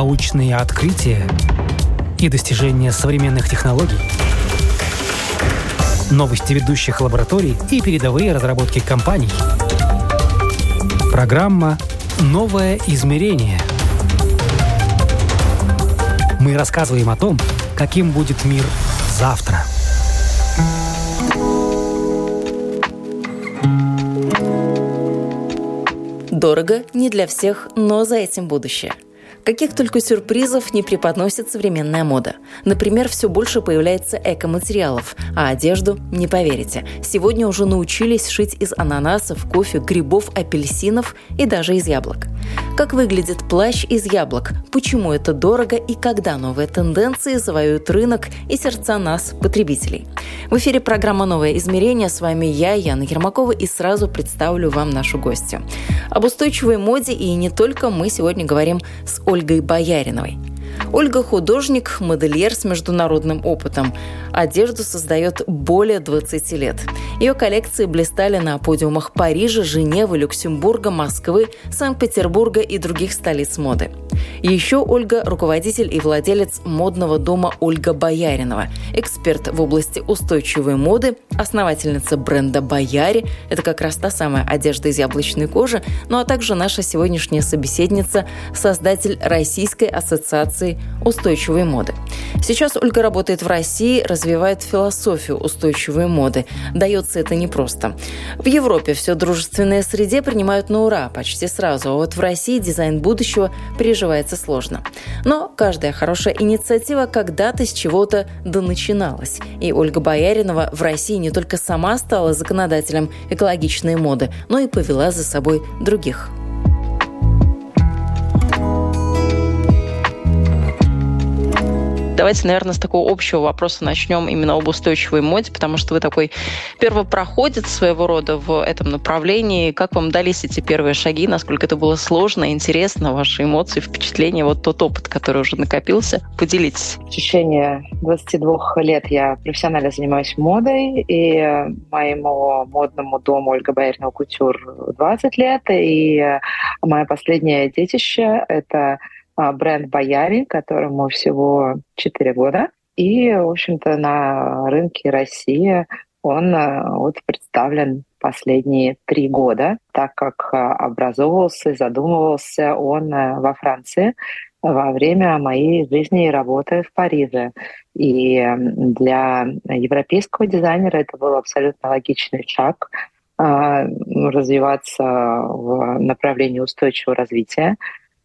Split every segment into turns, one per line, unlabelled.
научные открытия и достижения современных технологий, новости ведущих лабораторий и передовые разработки компаний. Программа «Новое измерение». Мы рассказываем о том, каким будет мир завтра.
Дорого не для всех, но за этим будущее – Каких только сюрпризов не преподносит современная мода. Например, все больше появляется эко-материалов, а одежду, не поверите, сегодня уже научились шить из ананасов, кофе, грибов, апельсинов и даже из яблок. Как выглядит плащ из яблок, почему это дорого и когда новые тенденции завоюют рынок и сердца нас, потребителей. В эфире программа «Новое измерение». С вами я, Яна Ермакова, и сразу представлю вам нашу гостью. Об устойчивой моде и не только мы сегодня говорим с Ольгой Бояриновой. Ольга – художник, модельер с международным опытом. Одежду создает более 20 лет. Ее коллекции блистали на подиумах Парижа, Женевы, Люксембурга, Москвы, Санкт-Петербурга и других столиц моды. Еще Ольга – руководитель и владелец модного дома Ольга Бояринова, эксперт в области устойчивой моды, основательница бренда «Бояри» – это как раз та самая одежда из яблочной кожи, ну а также наша сегодняшняя собеседница, создатель Российской ассоциации устойчивой моды. Сейчас Ольга работает в России, развивает философию устойчивой моды. Дается это непросто. В Европе все дружественные среде принимают на ура почти сразу, а вот в России дизайн будущего переживается сложно. Но каждая хорошая инициатива когда-то с чего-то доначиналась. И Ольга Бояринова в России не только сама стала законодателем экологичной моды, но и повела за собой других.
Давайте, наверное, с такого общего вопроса начнем именно об устойчивой моде, потому что вы такой первопроходец своего рода в этом направлении. Как вам дались эти первые шаги? Насколько это было сложно, интересно? Ваши эмоции, впечатления, вот тот опыт, который уже накопился? Поделитесь.
В течение 22 лет я профессионально занимаюсь модой, и моему модному дому Ольга Боярина Кутюр 20 лет, и мое последнее детище — это бренд Бояри, которому всего 4 года. И, в общем-то, на рынке России он а, вот представлен последние три года, так как а, образовывался задумывался он во Франции во время моей жизни и работы в Париже. И для европейского дизайнера это был абсолютно логичный шаг развиваться в направлении устойчивого развития.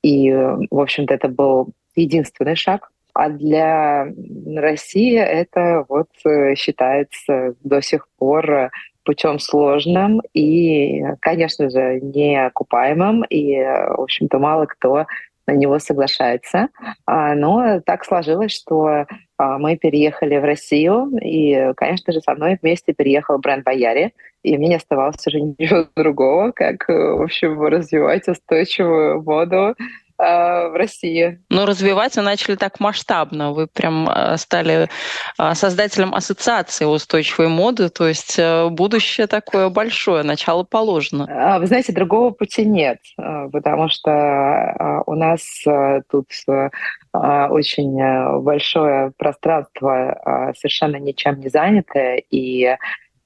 И, в общем-то, это был единственный шаг. А для России это вот э, считается до сих пор путем сложным и, конечно же, неокупаемым. И, в общем-то, мало кто на него соглашается. А, но так сложилось, что а, мы переехали в Россию, и, конечно же, со мной вместе переехал бренд Бояри, и мне не оставалось уже ничего другого, как, в общем, развивать устойчивую воду в России.
Но развивать вы начали так масштабно. Вы прям а, стали а, создателем ассоциации устойчивой моды, то есть э, будущее такое большое, начало положено.
Вы знаете, другого пути нет, потому что у нас тут очень большое пространство совершенно ничем не занятое, и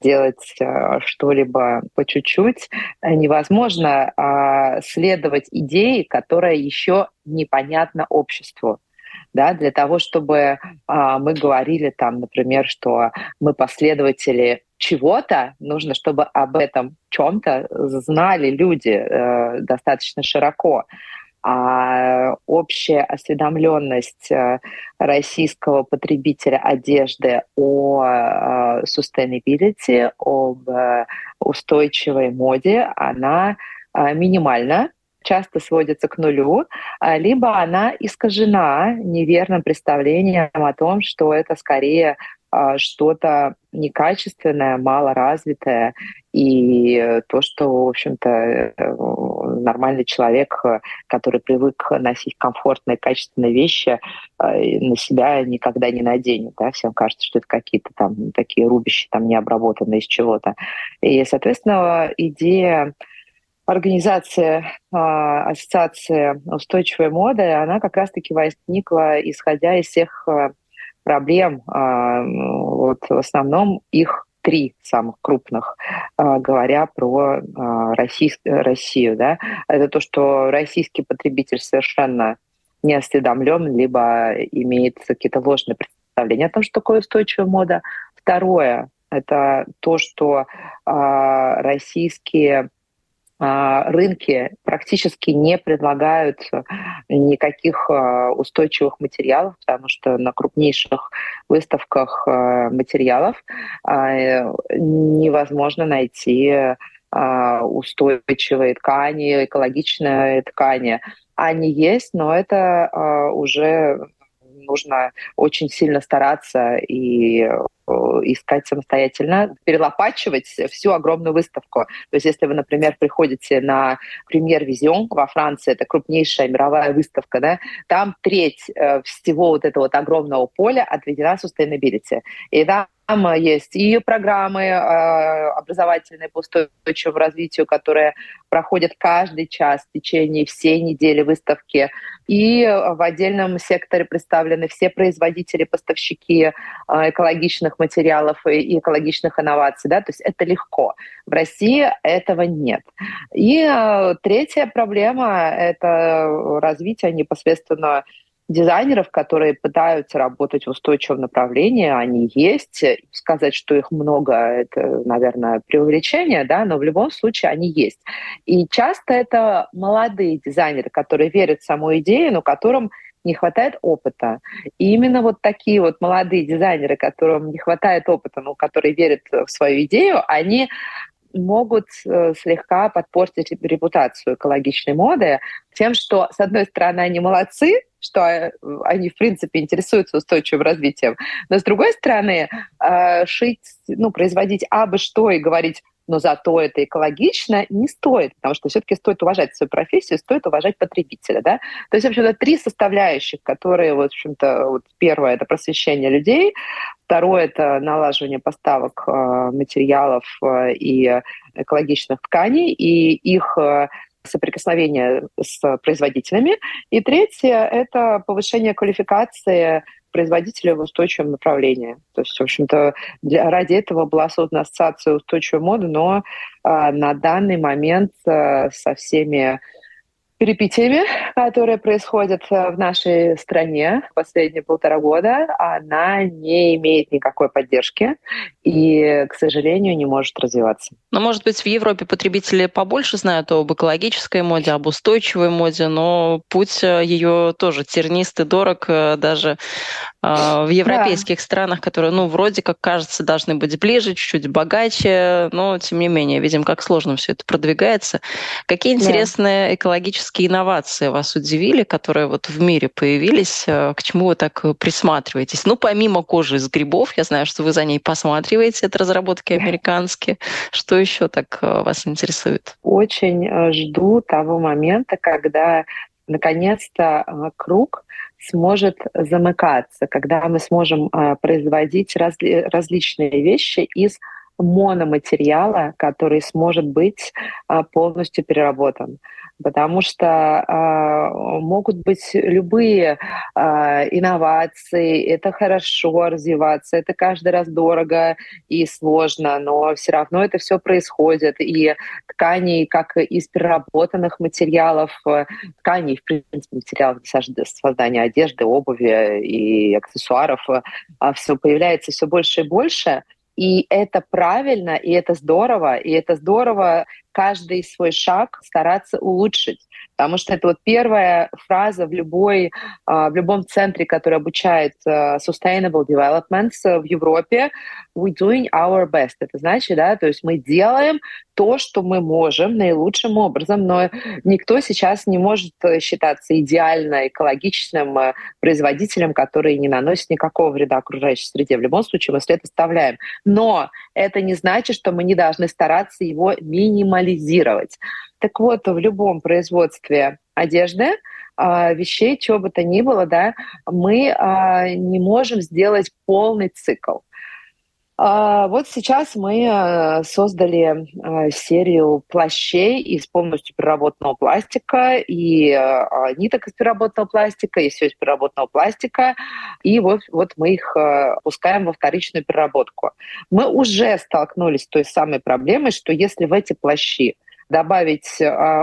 делать э, что-либо по чуть-чуть э, невозможно а следовать идее, которая еще непонятна обществу. Да, для того, чтобы а, мы говорили там, например, что мы последователи чего-то, нужно, чтобы об этом чем-то знали люди э, достаточно широко а общая осведомленность э, российского потребителя одежды о э, sustainability, об э, устойчивой моде, она минимальна, часто сводится к нулю, а, либо она искажена неверным представлением о том, что это скорее что-то некачественное, малоразвитое, и то, что, в общем-то, э, нормальный человек, который привык носить комфортные, качественные вещи, э, на себя никогда не наденет. Да? Всем кажется, что это какие-то там такие рубища, там необработанные из чего-то. И, соответственно, идея организация Ассоциации устойчивой моды, она как раз-таки возникла, исходя из всех проблем. Вот в основном их три самых крупных, говоря про Россию. Да? Это то, что российский потребитель совершенно не осведомлен, либо имеет какие-то ложные представления о том, что такое устойчивая мода. Второе — это то, что российские рынки практически не предлагают никаких э, устойчивых материалов, потому что на крупнейших выставках э, материалов э, невозможно найти устойчивые ткани, экологичные ткани. Они есть, но это уже нужно очень сильно стараться и э, искать самостоятельно, перелопачивать всю огромную выставку. То есть если вы, например, приходите на премьер Визион во Франции, это крупнейшая мировая выставка, да, там треть э, всего вот этого вот огромного поля отведена sustainability. И там там есть и программы э, образовательные по устойчивому развитию, которые проходят каждый час в течение всей недели выставки. И в отдельном секторе представлены все производители, поставщики э, экологичных материалов и экологичных инноваций. Да? То есть это легко. В России этого нет. И э, третья проблема — это развитие непосредственно дизайнеров, которые пытаются работать в устойчивом направлении, они есть. Сказать, что их много, это, наверное, преувеличение, да, но в любом случае они есть. И часто это молодые дизайнеры, которые верят в саму идею, но которым не хватает опыта. И именно вот такие вот молодые дизайнеры, которым не хватает опыта, но которые верят в свою идею, они могут э, слегка подпортить репутацию экологичной моды тем, что, с одной стороны, они молодцы, что э, они, в принципе, интересуются устойчивым развитием, но, с другой стороны, э, шить, ну, производить абы что и говорить, но зато это экологично, не стоит, потому что все-таки стоит уважать свою профессию, стоит уважать потребителя. Да? То есть, в общем-то, три составляющих, которые, вот, в общем-то, вот первое — это просвещение людей, второе — это налаживание поставок э, материалов э, и экологичных тканей, и их э, соприкосновение с производителями. И третье — это повышение квалификации производителя в устойчивом направлении. То есть, в общем-то, для, ради этого была создана ассоциация устойчивой моды, но э, на данный момент э, со всеми перипетиями, которые происходят э, в нашей стране последние полтора года, она не имеет никакой поддержки и, к сожалению, не может развиваться.
Но, может быть, в Европе потребители побольше знают об экологической моде, об устойчивой моде, но путь э, ее тоже тернист и дорог э, даже в европейских да. странах, которые, ну, вроде как кажется, должны быть ближе, чуть-чуть богаче, но, тем не менее, видим, как сложно все это продвигается. Какие интересные да. экологические технологические инновации вас удивили, которые вот в мире появились? Э, к чему вы так присматриваетесь? Ну, помимо кожи из грибов, я знаю, что вы за ней посматриваете, это разработки американские. Что еще так э, вас интересует?
Очень э, жду того момента, когда наконец-то круг сможет замыкаться, когда мы сможем производить разли- различные вещи из мономатериала, который сможет быть полностью переработан потому что э, могут быть любые э, инновации, это хорошо развиваться, это каждый раз дорого и сложно, но все равно это все происходит. И ткани, как из переработанных материалов, э, тканей, в принципе, материалов для создания одежды, обуви и аксессуаров, э, все появляется все больше и больше. И это правильно, и это здорово, и это здорово каждый свой шаг стараться улучшить. Потому что это вот первая фраза в, любой, а, в любом центре, который обучает а, Sustainable Development в Европе. We doing our best. Это значит, да, то есть мы делаем то, что мы можем наилучшим образом, но никто сейчас не может считаться идеально экологичным а, производителем, который не наносит никакого вреда окружающей среде. В любом случае мы след оставляем. Но это не значит, что мы не должны стараться его минимализировать. Так вот, в любом производстве одежды, а, вещей, чего бы то ни было, да, мы а, не можем сделать полный цикл. А, вот сейчас мы создали серию плащей из полностью переработанного пластика и ниток из переработанного пластика, и все из переработанного пластика. И вот, вот мы их пускаем во вторичную переработку. Мы уже столкнулись с той самой проблемой, что если в эти плащи добавить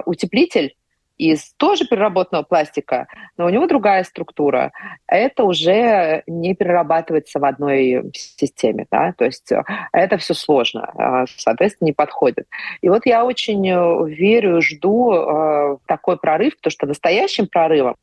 утеплитель, из тоже переработанного пластика, но у него другая структура. Это уже не перерабатывается в одной системе, да, то есть э, это все сложно, э, соответственно, не подходит. И вот я очень э, верю, жду такой прорыв, потому что настоящим прорывом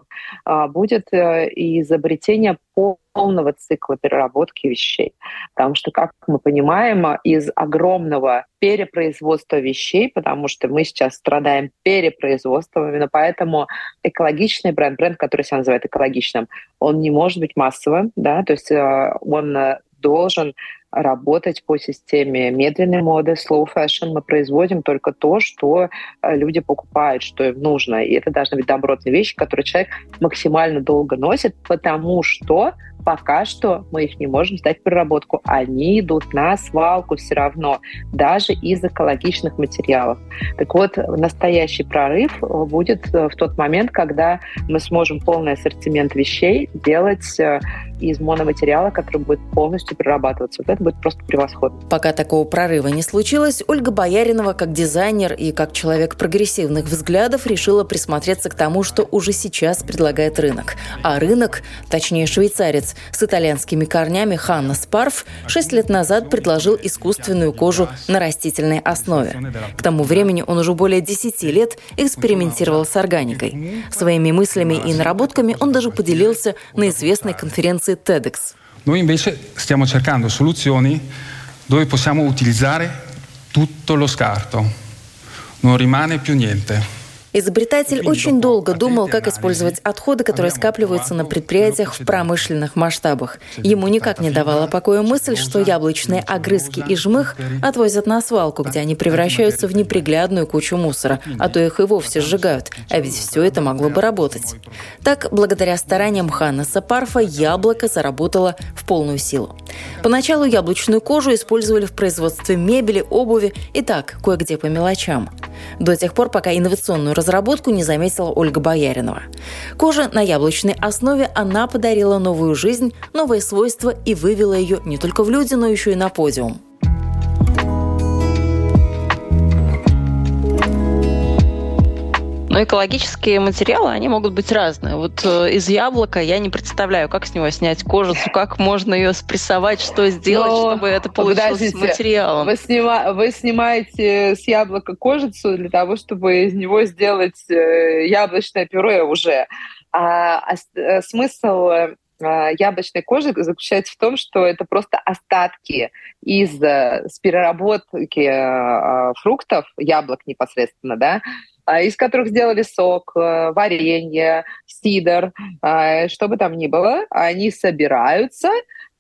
будет изобретение полного цикла переработки вещей. Потому что, как мы понимаем, из огромного перепроизводства вещей, потому что мы сейчас страдаем перепроизводством, именно поэтому экологичный бренд, бренд, который себя называет экологичным, он не может быть массовым, да, то есть э, он э, должен работать по системе медленной моды, slow fashion. Мы производим только то, что э, люди покупают, что им нужно. И это должны быть добротные вещи, которые человек максимально долго носит, потому что пока что мы их не можем сдать в переработку. Они идут на свалку все равно, даже из экологичных материалов. Так вот, настоящий прорыв будет э, в тот момент, когда мы сможем полный ассортимент вещей делать э, из мономатериала, который будет полностью перерабатываться. Вот это будет просто превосходно.
Пока такого прорыва не случилось, Ольга Бояринова, как дизайнер и как человек прогрессивных взглядов, решила присмотреться к тому, что уже сейчас предлагает рынок. А рынок, точнее швейцарец с итальянскими корнями Ханна Спарф, 6 лет назад предложил искусственную кожу на растительной основе. К тому времени он уже более 10 лет экспериментировал с органикой. Своими мыслями и наработками он даже поделился на известной конференции TEDx.
Noi invece stiamo cercando soluzioni dove possiamo utilizzare tutto lo scarto. Non rimane più niente.
Изобретатель очень долго думал, как использовать отходы, которые скапливаются на предприятиях в промышленных масштабах. Ему никак не давала покоя мысль, что яблочные огрызки и жмых отвозят на свалку, где они превращаются в неприглядную кучу мусора, а то их и вовсе сжигают, а ведь все это могло бы работать. Так, благодаря стараниям Ханнеса Парфа, яблоко заработало в полную силу. Поначалу яблочную кожу использовали в производстве мебели, обуви и так, кое-где по мелочам. До тех пор, пока инновационную разработку не заметила Ольга Бояринова. Кожа на яблочной основе она подарила новую жизнь, новые свойства и вывела ее не только в люди, но еще и на подиум.
Но экологические материалы, они могут быть разные. Вот э, из яблока я не представляю, как с него снять кожицу, как можно ее спрессовать, что сделать, Но, чтобы это получилось материалом.
Вы, снима, вы снимаете с яблока кожицу для того, чтобы из него сделать э, яблочное пюре уже. А, а, а смысл яблочной кожи заключается в том, что это просто остатки из с переработки фруктов, яблок непосредственно, да, а, из которых сделали сок, э, варенье, сидр, а, что бы там ни было, они собираются,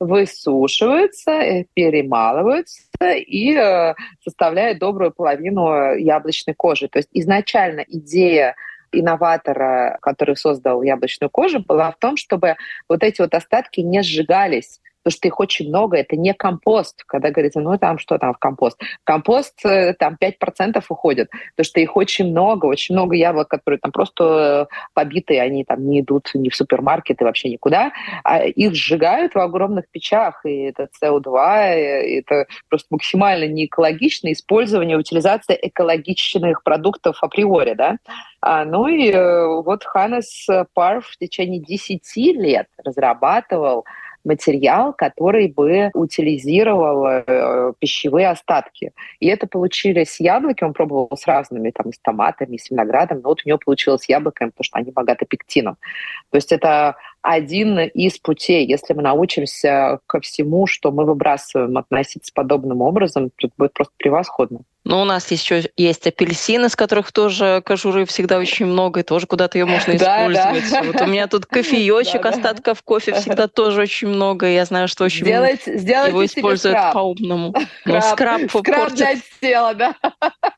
высушиваются, э, перемалываются и э, составляют добрую половину яблочной кожи. То есть изначально идея инноватора, который создал яблочную кожу, была в том, чтобы вот эти вот остатки не сжигались потому что их очень много, это не компост. Когда говорится, ну там что там в компост? компост э, там 5% уходит, потому что их очень много, очень много яблок, которые там просто э, побитые, они там не идут ни в супермаркеты, вообще никуда, а их сжигают в огромных печах, и это СО2, и это просто максимально не экологично использование, утилизация экологичных продуктов априори, да. А, ну и э, вот Ханес Парф в течение 10 лет разрабатывал материал, который бы утилизировал э, пищевые остатки. И это получились яблоки, он пробовал с разными, там, с томатами, с виноградом, но вот у него получилось яблоками, потому что они богаты пектином. То есть это один из путей. Если мы научимся ко всему, что мы выбрасываем, относиться подобным образом, то это будет просто превосходно.
Ну, у нас еще есть апельсины, из которых тоже кожуры всегда очень много, и тоже куда-то ее можно использовать. Да, да. Вот у меня тут кофеечек, остатков кофе всегда тоже очень много. Я знаю, что очень
Сделать,
его используют по-умному.
Ну, скраб, скраб для тела, да.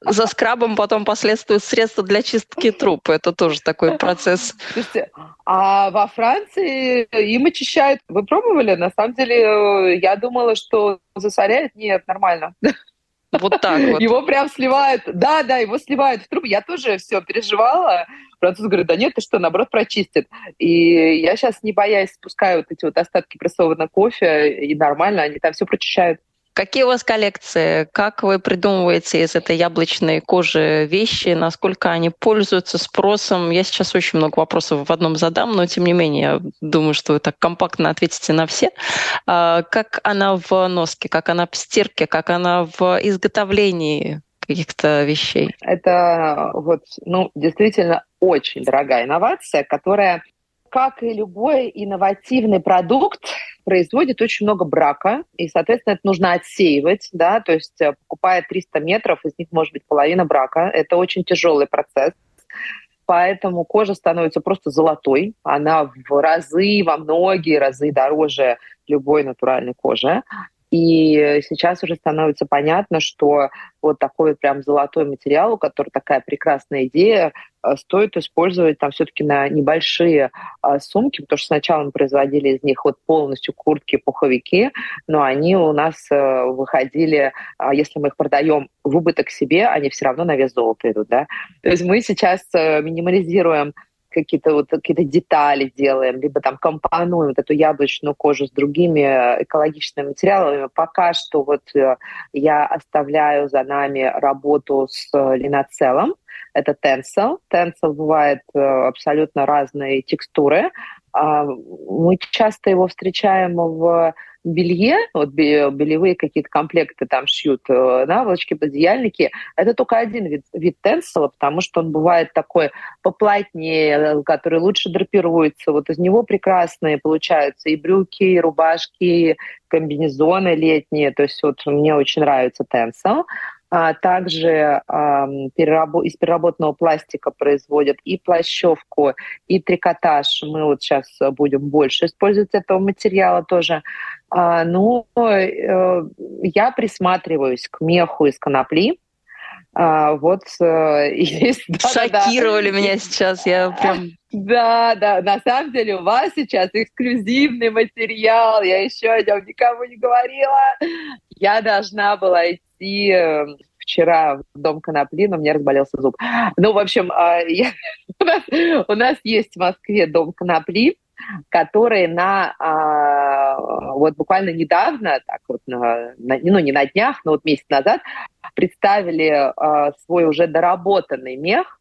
За скрабом потом последствуют средства для чистки трупа. Это тоже такой процесс.
Слушайте, а во Франции и им очищают. Вы пробовали? На самом деле, я думала, что засоряет. Нет, нормально.
Вот так вот.
Его прям сливают. Да, да, его сливают в трубу. Я тоже все переживала. Француз говорит, да нет, ты что, наоборот, прочистит. И я сейчас, не боясь, спускаю вот эти вот остатки прессованного кофе, и нормально, они там все прочищают.
Какие у вас коллекции? Как вы придумываете из этой яблочной кожи вещи? Насколько они пользуются спросом? Я сейчас очень много вопросов в одном задам, но тем не менее, думаю, что вы так компактно ответите на все. А, как она в носке, как она в стирке, как она в изготовлении каких-то вещей?
Это вот, ну, действительно очень дорогая инновация, которая как и любой инновативный продукт, производит очень много брака, и, соответственно, это нужно отсеивать, да, то есть э, покупая 300 метров, из них может быть половина брака. Это очень тяжелый процесс. Поэтому кожа становится просто золотой. Она в разы, во многие разы дороже любой натуральной кожи. И сейчас уже становится понятно, что вот такой вот прям золотой материал, у которого такая прекрасная идея, э, стоит использовать там все-таки на небольшие а, сумки, потому что сначала мы производили из них вот полностью куртки, пуховики, но они у нас а, выходили, а, если мы их продаем в убыток себе, они все равно на вес золота идут, да. То есть мы сейчас а, минимализируем какие-то вот какие-то детали делаем, либо там компонуем вот эту яблочную кожу с другими экологичными материалами. Пока что вот э, я оставляю за нами работу с линоцелом. Это тенсел. Тенсел бывает э, абсолютно разные текстуры. А, мы часто его встречаем в белье, вот белевые какие-то комплекты там шьют, э, наволочки, подъяльники, это только один вид, вид тенсела, потому что он бывает такой поплотнее, который лучше драпируется. Вот из него прекрасные получаются и брюки, и рубашки, и комбинезоны летние. То есть вот мне очень нравится тенсел. А также из переработанного пластика производят и плащевку, и трикотаж. Мы вот сейчас будем больше использовать этого материала тоже. А, ну, э, я присматриваюсь к меху из конопли. А, вот э, есть...
Шокировали да, да. меня сейчас, я прям...
Да, да, на самом деле у вас сейчас эксклюзивный материал, я еще о нем никому не говорила. Я должна была идти э, вчера в дом конопли, но мне разболелся зуб. Ну, в общем, а, я, у, нас, у нас есть в Москве дом конопли, который на а, вот буквально недавно, так вот, на, ну не на днях, но вот месяц назад представили а, свой уже доработанный мех,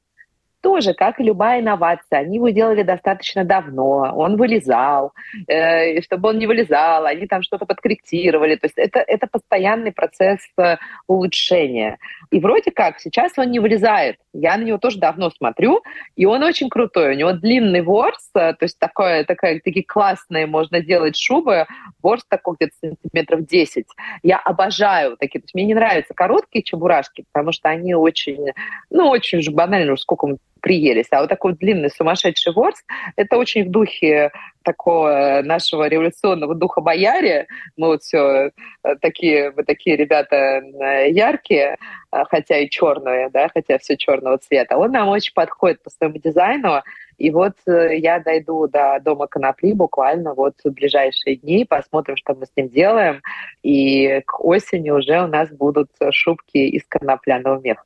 тоже, как и любая инновация, они его делали достаточно давно, он вылезал, э, чтобы он не вылезал, они там что-то подкорректировали. То есть это, это постоянный процесс э, улучшения. И вроде как сейчас он не вылезает. Я на него тоже давно смотрю, и он очень крутой. У него длинный ворс, э, то есть такое, такая, такие классные можно делать шубы, ворс такой где-то сантиметров 10. Я обожаю такие. То есть мне не нравятся короткие чебурашки, потому что они очень, ну, очень же банально, сколько приелись. А вот такой длинный сумасшедший ворс — это очень в духе такого нашего революционного духа бояре. Мы вот все э, такие, мы такие ребята э, яркие, э, хотя и черные, да, хотя все черного цвета. Он нам очень подходит по своему дизайну. И вот я дойду до дома конопли буквально вот в ближайшие дни, посмотрим, что мы с ним делаем. И к осени уже у нас будут шубки из конопляного меха.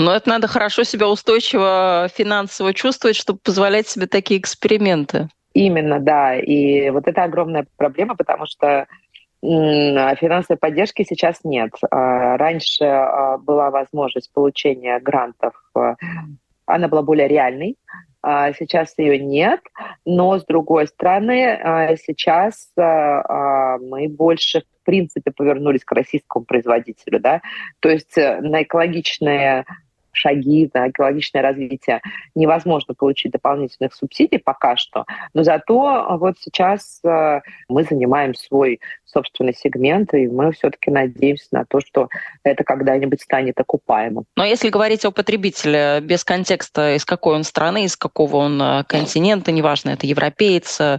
Но это надо хорошо себя устойчиво финансово чувствовать, чтобы позволять себе такие эксперименты.
Именно, да. И вот это огромная проблема, потому что финансовой поддержки сейчас нет. А, раньше а, была возможность получения грантов, а, она была более реальной. Сейчас ее нет, но с другой стороны, сейчас мы больше в принципе повернулись к российскому производителю, да, то есть э, на экологичные шаги на экологичное развитие невозможно получить дополнительных субсидий пока что, но зато вот сейчас э, мы занимаем свой собственный сегмент, и мы все-таки надеемся на то, что это когда-нибудь станет окупаемым.
Но если говорить о потребителе без контекста, из какой он страны, из какого он э, континента, неважно, это европеец э,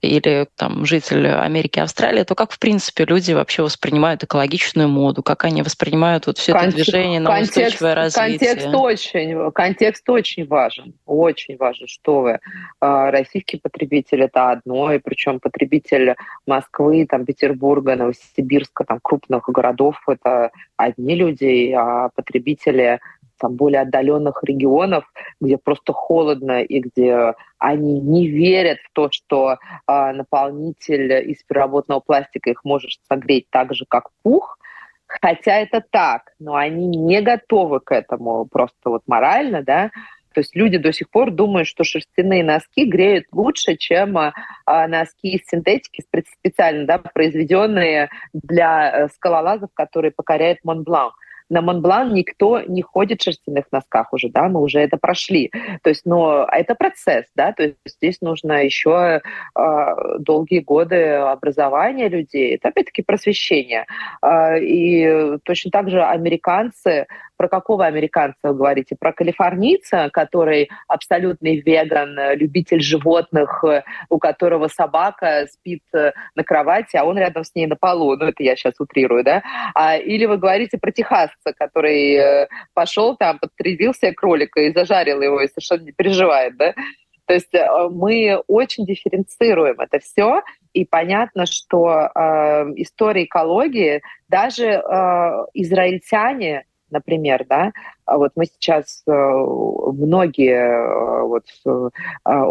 или там житель Америки, Австралии, то как, в принципе, люди вообще воспринимают экологичную моду, как они воспринимают вот все это движение на контекст, устойчивое развитие?
Контекст очень, контекст очень важен, очень важен, что вы. А, российский потребитель – это одно, и причем потребитель Москвы, там, Петербурга, Новосибирска, там, крупных городов – это одни люди, а потребители там, более отдаленных регионов, где просто холодно и где они не верят в то, что э, наполнитель из переработанного пластика их может согреть так же, как пух. Хотя это так, но они не готовы к этому просто вот морально, да, то есть люди до сих пор думают, что шерстяные носки греют лучше, чем а, а носки из синтетики, специально да, произведенные для э, скалолазов, которые покоряют Монблан на Монблан никто не ходит в шерстяных носках уже, да, мы уже это прошли. То есть, но это процесс, да, то есть здесь нужно еще э, долгие годы образования людей, это опять-таки просвещение. Э, и точно так же американцы про какого американца вы говорите? Про калифорнийца, который абсолютный веган, любитель животных, у которого собака спит э, на кровати, а он рядом с ней на полу. Ну, это я сейчас утрирую, да? А, или вы говорите про техасца, который э, пошел там, подстрелил кролика и зажарил его, и совершенно не переживает, да? То есть э, мы очень дифференцируем это все, и понятно, что э, история экологии даже э, израильтяне например, да, а вот мы сейчас э, многие э, вот э, а,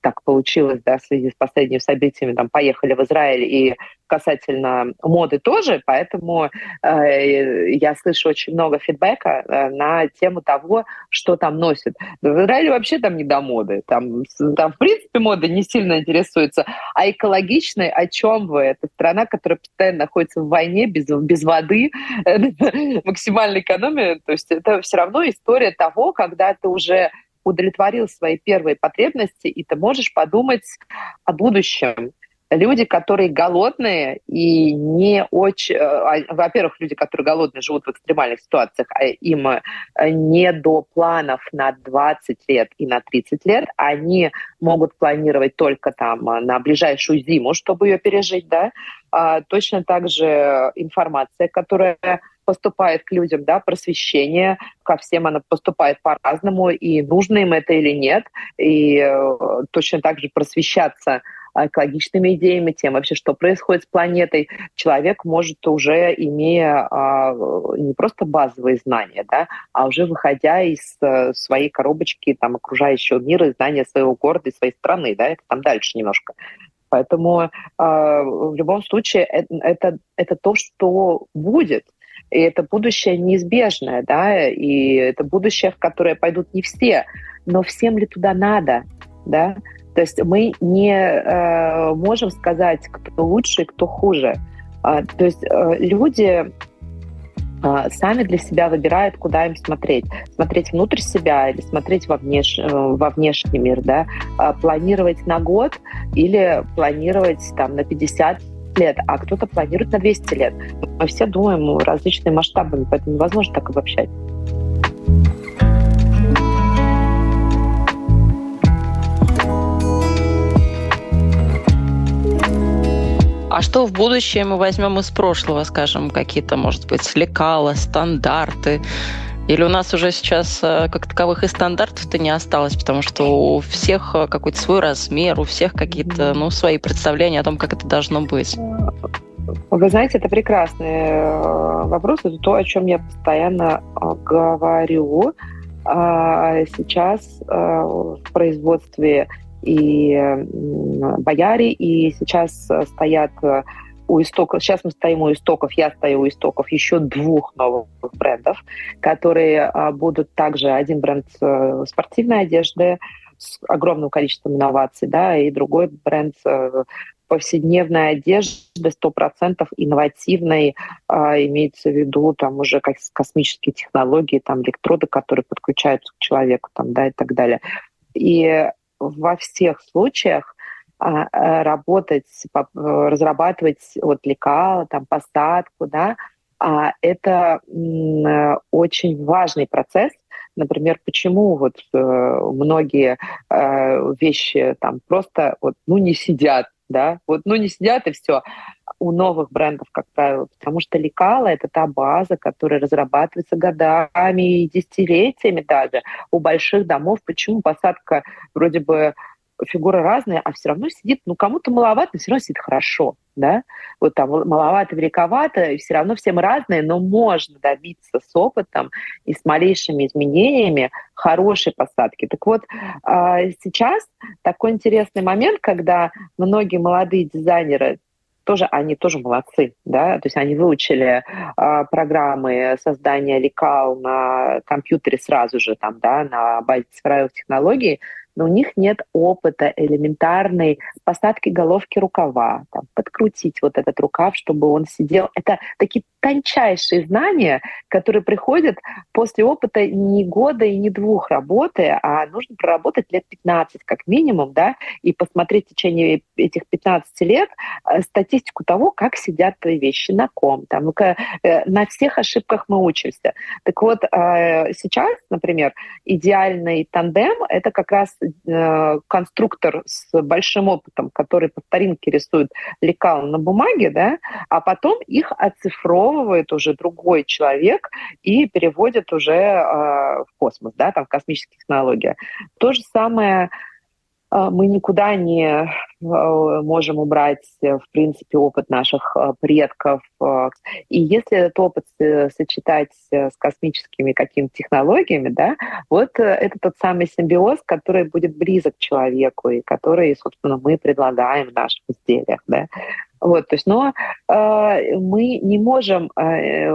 так получилось, да, в связи с последними событиями, там, поехали в Израиль и касательно моды тоже, поэтому э, я слышу очень много фидбэка э, на тему того, что там носят. В Израиле вообще там не до моды, там, там в принципе мода не сильно интересуется, а экологичной, о чем вы? Это страна, которая постоянно находится в войне, без, без воды, максимальная экономия, то есть это все равно история того, когда ты уже удовлетворил свои первые потребности, и ты можешь подумать о будущем. Люди, которые голодные и не очень... Э, во-первых, люди, которые голодные, живут в экстремальных ситуациях, а им э, не до планов на 20 лет и на 30 лет. Они могут планировать только там э, на ближайшую зиму, чтобы ее пережить, да. А точно так же информация, которая поступает к людям, да, просвещение, ко всем оно поступает по-разному, и нужно им это или нет, и э, точно так же просвещаться экологичными идеями, тем вообще, что происходит с планетой, человек может уже, имея а, не просто базовые знания, да, а уже выходя из а, своей коробочки там, окружающего мира, знания своего города и своей страны, да, это там дальше немножко. Поэтому э, в любом случае это, это, это то, что будет. И это будущее неизбежное, да, и это будущее, в которое пойдут не все, но всем ли туда надо, да? То есть мы не э, можем сказать, кто лучше кто хуже. А, то есть э, люди э, сами для себя выбирают, куда им смотреть. Смотреть внутрь себя или смотреть во, внеш... Э, во внешний мир, да? А, планировать на год или планировать там на 50 лет, а кто-то планирует на 200 лет. Мы все думаем различными масштабами, поэтому невозможно так обобщать.
А что в будущем мы возьмем из прошлого, скажем, какие-то, может быть, лекала, стандарты, или у нас уже сейчас э, как таковых и стандартов-то не осталось, потому что у всех э, какой-то свой размер, у всех какие-то ну, свои представления о том, как это должно быть?
Вы знаете, это прекрасный э, вопрос. Это то, о чем я постоянно говорю. А, сейчас в производстве и бояре, и сейчас стоят у истоков, сейчас мы стоим у истоков, я стою у истоков еще двух новых брендов, которые а, будут также один бренд э, спортивной одежды с огромным количеством инноваций, да, и другой бренд э, повседневной одежды, сто процентов инновативной, а, имеется в виду там уже как космические технологии, там электроды, которые подключаются к человеку, там, да, и так далее. И во всех случаях работать, разрабатывать вот лекала, там, посадку, да, а это очень важный процесс. Например, почему вот э, многие э, вещи там просто вот, ну, не сидят, да, вот, ну, не сидят и все у новых брендов, как правило, потому что лекала — это та база, которая разрабатывается годами и десятилетиями даже у больших домов. Почему посадка вроде бы фигура разная, а все равно сидит, ну, кому-то маловато, но все равно сидит хорошо, да, вот там маловато, великовато, и все равно все мы разные, но можно добиться с опытом и с малейшими изменениями хорошей посадки. Так вот, а, сейчас такой интересный момент, когда многие молодые дизайнеры тоже они тоже молодцы, да, то есть они выучили э, программы создания лекал на компьютере сразу же там, да, на базе цифровых технологий, но у них нет опыта элементарной посадки головки рукава, там, подкрутить вот этот рукав, чтобы он сидел. Это такие тончайшие знания, которые приходят после опыта не года и не двух работы, а нужно проработать лет 15 как минимум, да, и посмотреть в течение этих 15 лет э, статистику того, как сидят твои вещи, на ком, там, э, на всех ошибках мы учимся. Так вот, э, сейчас, например, идеальный тандем — это как раз конструктор с большим опытом, который по старинке рисует лекала на бумаге, да, а потом их оцифровывает уже другой человек и переводит уже э, в космос, да, там в космические технологии. То же самое мы никуда не а, можем убрать, в принципе, опыт наших предков. И если этот опыт сочетать с космическими какими-то технологиями, да, вот э, это тот самый симбиоз, который будет близок человеку и который, собственно, мы предлагаем в наших изделиях. Да. Вот, то есть, но э, мы не можем э,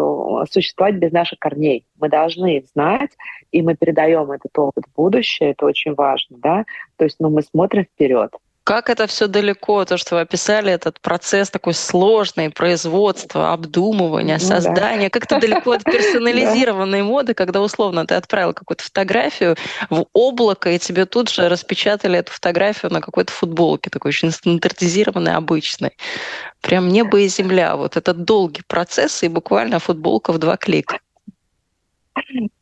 существовать без наших корней. Мы должны их знать, и мы передаем этот опыт в будущее. Это очень важно, да. То есть, ну, мы смотрим вперед.
Как это все далеко, то, что вы описали, этот процесс такой сложный, производство, обдумывание, ну, создание, да. как то далеко от персонализированной моды, когда условно ты отправил какую-то фотографию в облако, и тебе тут же распечатали эту фотографию на какой-то футболке, такой очень стандартизированной, обычной. Прям небо и земля. Вот этот долгий процесс, и буквально футболка в два клика.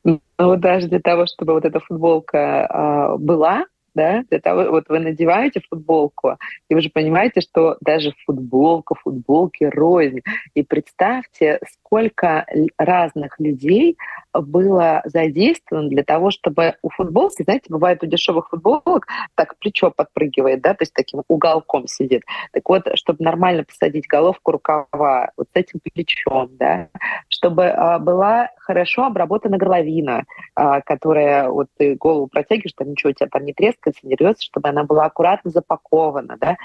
Ну, даже для того, чтобы вот эта футболка э, была, да, для того, вот вы надеваете футболку, и вы же понимаете, что даже футболка, футболки рознь. И представьте, сколько разных людей было задействовано для того, чтобы у футболки, знаете, бывает у дешевых футболок так плечо подпрыгивает, да, то есть таким уголком сидит. Так вот, чтобы нормально посадить головку рукава вот с этим плечом, да, чтобы а, была хорошо обработана горловина, а, которая вот ты голову протягиваешь, там ничего у тебя там не трескается, не рвется, чтобы она была аккуратно запакована, да,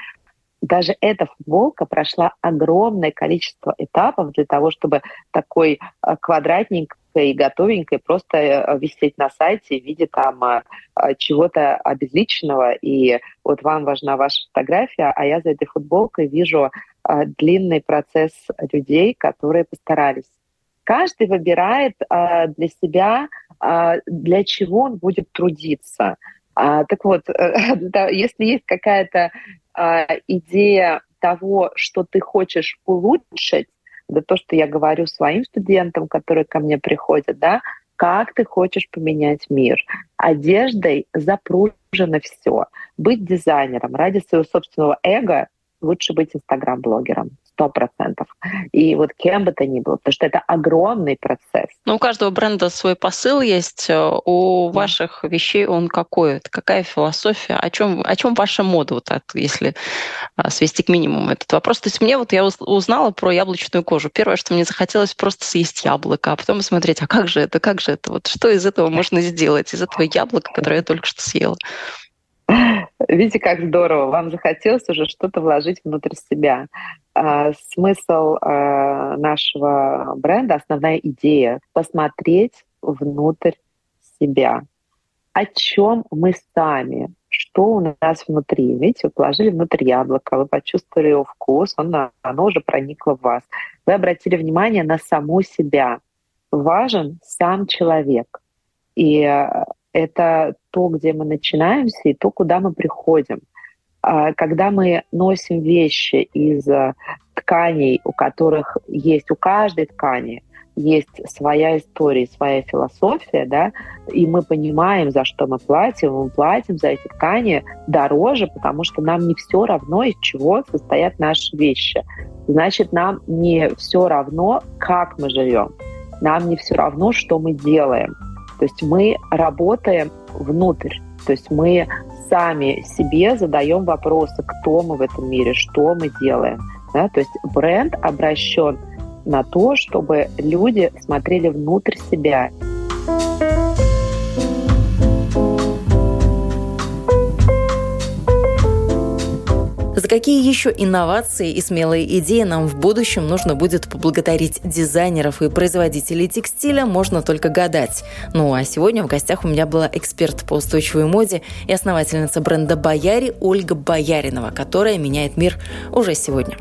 даже эта футболка прошла огромное количество этапов для того, чтобы такой а, квадратненькой и готовенькой просто э, висеть на сайте в виде там а, а, чего-то обезличенного. И вот вам важна ваша фотография, а я за этой футболкой вижу длинный процесс людей, которые постарались. Каждый выбирает для себя, для чего он будет трудиться. Так вот, если есть какая-то э, идея того, что ты хочешь улучшить, да то, что я говорю своим студентам, которые ко мне приходят, да, как ты хочешь поменять мир. Одеждой запружено все. Быть дизайнером ради своего собственного эго лучше быть инстаграм-блогером сто процентов. И вот кем бы то ни было, потому что это огромный процесс.
Ну, у каждого бренда свой посыл есть. Э, у да. ваших вещей он какой? Это какая философия? О чем, о чем ваша мода, вот так, если а, свести к минимуму этот вопрос? То есть мне вот я узнала про яблочную кожу. Первое, что мне захотелось просто съесть яблоко, а потом смотреть, а как же это, как же это? Вот что из этого можно сделать, из этого яблока, которое я только что съела?
Видите, как здорово. Вам захотелось уже что-то вложить внутрь себя. А, смысл а, нашего бренда, основная идея — посмотреть внутрь себя. О чем мы сами, что у нас внутри. Видите, вы положили внутрь яблоко, вы почувствовали его вкус, он, оно уже проникло в вас. Вы обратили внимание на саму себя. Важен сам человек. И это то, где мы начинаемся, и то, куда мы приходим. А, когда мы носим вещи из э, тканей, у которых есть у каждой ткани есть своя история, своя философия, да, и мы понимаем, за что мы платим, мы платим за эти ткани дороже, потому что нам не все равно, из чего состоят наши вещи. Значит, нам не все равно, как мы живем, нам не все равно, что мы делаем. То есть мы работаем внутрь, то есть мы сами себе задаем вопросы, кто мы в этом мире, что мы делаем. Да? То есть бренд обращен на то, чтобы люди смотрели внутрь себя.
Какие еще инновации и смелые идеи нам в будущем нужно будет поблагодарить дизайнеров и производителей текстиля, можно только гадать. Ну а сегодня в гостях у меня была эксперт по устойчивой моде и основательница бренда «Бояри» Ольга Бояринова, которая меняет мир уже сегодня.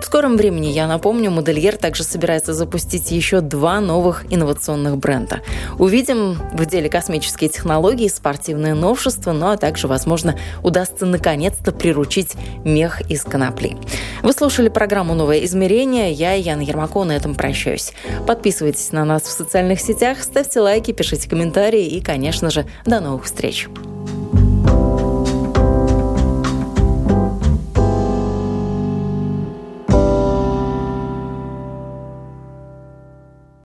В скором времени, я напомню, модельер также собирается запустить еще два новых инновационных бренда. Увидим в деле космические технологии, спортивные новшества, ну а также, возможно, удастся наконец-то приручить мех из конопли. Вы слушали программу «Новое измерение». Я, Яна Ермакова, на этом прощаюсь. Подписывайтесь на нас в социальных сетях, ставьте лайки, пишите комментарии и, конечно же, до новых встреч.